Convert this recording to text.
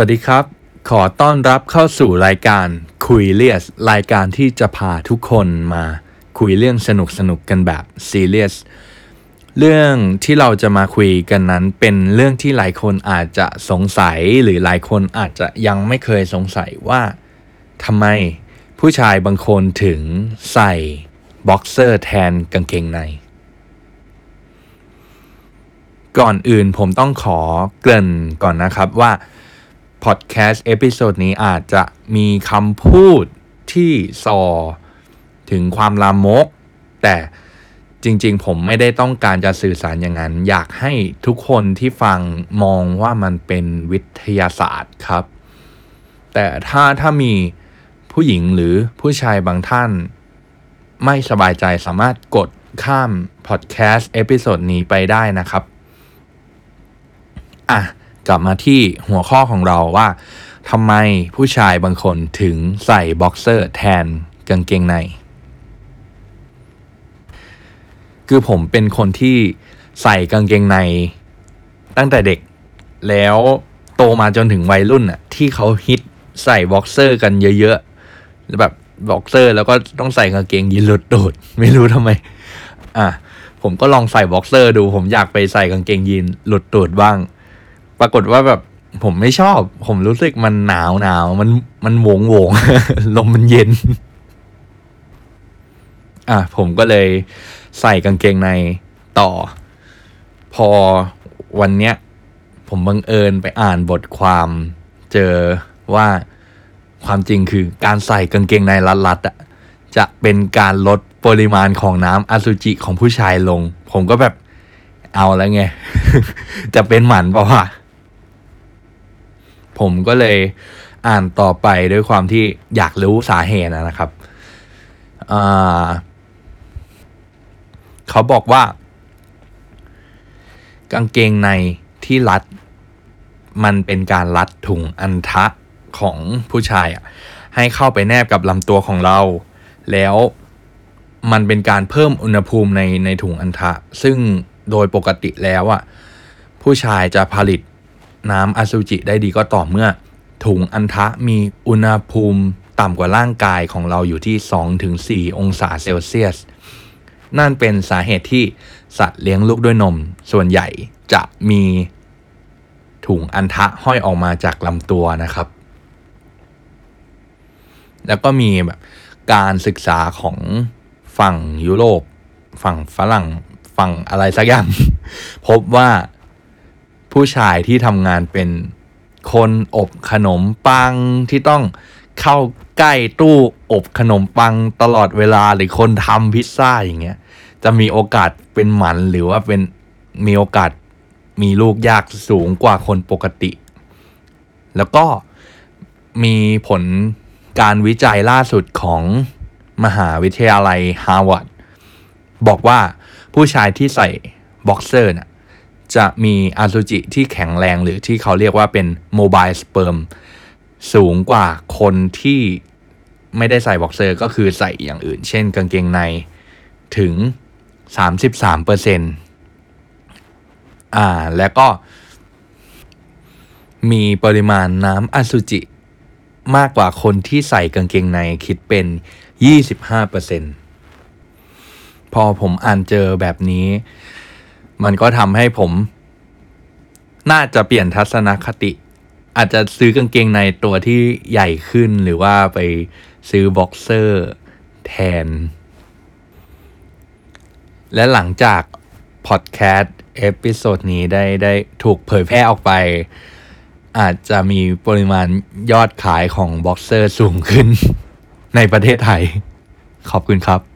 วัสดีครับ ขอต้อนรับเข้าสู่รายการคุยเลียส รายการที่จะพาทุกคนมาคุยเรื่องสนุกสนุกกันแบบซีเรียส เรื่องที่เราจะมาคุยกันนั้นเป็นเรื่องที่หลายคนอาจจะสงสัยหรือหลายคนอาจจะยังไม่เคยสงสัยว่าทำไมผู้ชายบางคนถึงใส่บ็อกเซอร์แทนกางเกงใน ก่อนอื่นผมต้องขอเกริ่นก่อนนะครับว่า พอดแคสต์ episode นี้อาจจะมีคำพูดที่ส่อถึงความลามก แต่จริง ๆ ผมไม่ได้ต้องการจะสื่อสารอย่างนั้น อยากให้ทุกคนที่ฟังมองว่ามันเป็นวิทยาศาสตร์ครับ แต่ถ้าถ้ามีผู้หญิงหรือผู้ชายบางท่าน ไม่สบายใจสามารถกดข้ามพอดแคสต์ episode นี้ไปได้นะครับ อะ กลับมาที่หัวข้อของเราว่าทำไมผู้ชายบางคนถึงใส่บ็อกเซอร์แทนกางเกงใน คือผมเป็นคนที่ใส่กางเกงใน ตั้งแต่เด็กแล้วโตมาจนถึงวัยรุ่นอะที่เขาฮิตใส่บ็อกเซอร์กันเยอะๆแบบบ็อกเซอร์แล้วก็ต้องใส่กางเกงยีนหลุดตูด ไม่รู้ทำไม อะผมก็ลองใส่บ็อกเซอร์ดู ผมอยากไปใส่กางเกงยีนหลุดตูดบ้าง ปรากฏว่าแบบผมไม่ชอบ ผมรู้สึกมันหนาวหนาวมันมันโหวงโหวงลมมันเย็น อะผมก็เลยใส่กางเกงในต่อ พอวันเนี้ย ผมบังเอิญไปอ่านบทความเจอว่าความจริงคือการใส่กางเกงในรัดๆอะจะเป็นการลดปริมาณของน้ำอสุจิของผู้ชายลง ผมก็แบบเอาแล้วไง จะเป็นหมันเปล่าวะ ผมก็เลยอ่านต่อไปด้วยความที่อยากรู้สาเหตุนะครับเขาบอกว่า กางเกงในที่รัด มันเป็นการรัดถุงอันทะของผู้ชายอะให้เข้าไปแนบกับลำตัวของเรา แล้วมันเป็นการเพิ่มอุณหภูมิในในถุงอันทะ ซึ่งโดยปกติแล้วอะผู้ชายจะผลิต น้ำอสุจิได้ดีก็ต่อเมื่อ ถุงอันทะมีอุณหภูมิต่ำกว่าร่างกายของเราอยู่ที่ 2-4 องศาเซลเซียส นั่นเป็นสาเหตุที่สัตว์เลี้ยงลูกด้วยนม ส่วนใหญ่จะมีถุงอันทะห้อยออกมาจากลำตัวนะครับ แล้วก็มีแบบการศึกษาของฝั่งยุโรป ฝั่งฝรั่ง ฝั่งอะไรสักอย่าง พบว่า ผู้ชายที่ทำงานเป็นคนอบขนมปังที่ต้องเข้าใกล้ตู้อบขนมปังตลอดเวลาหรือคนทำพิซซ่าอย่างเงี้ยจะมีโอกาสเป็นหมันหรือว่าเป็นมีโอกาสมีลูกยากสูงกว่าคนปกติ แล้วก็มีผลการวิจัยล่าสุดของมหาวิทยาลัยฮาร์วาร์ดบอกว่าผู้ชายที่ใส่บ็อกเซอร์น่ะ จะมีอสุจิที่แข็งแรงหรือที่เขาเรียกว่าเป็นmobile sperm สูงกว่าคนที่ไม่ได้ใส่บ็อกเซอร์ก็คือใส่อย่างอื่น เช่นกางเกงในถึง 33%เปอร์เซ็นต์อ่า แล้วก็ มีปริมาณน้ำอสุจิ มากกว่าคนที่ใส่กางเกงในคิดเป็น 25%พอผมอ่านเจอแบบนี้ มันก็ทำให้ผม น่าจะเปลี่ยนทัศนคติ อาจจะซื้อกางเกงในตัวที่ใหญ่ขึ้นหรือว่าไปซื้อบ็อกเซอร์แทน และหลังจากพอดแคสต์ episode นี้ได้ได้ถูกเผยแพร่ออกไป อาจจะมีปริมาณยอดขายของบ็อกเซอร์สูงขึ้นในประเทศไทย ขอบคุณครับ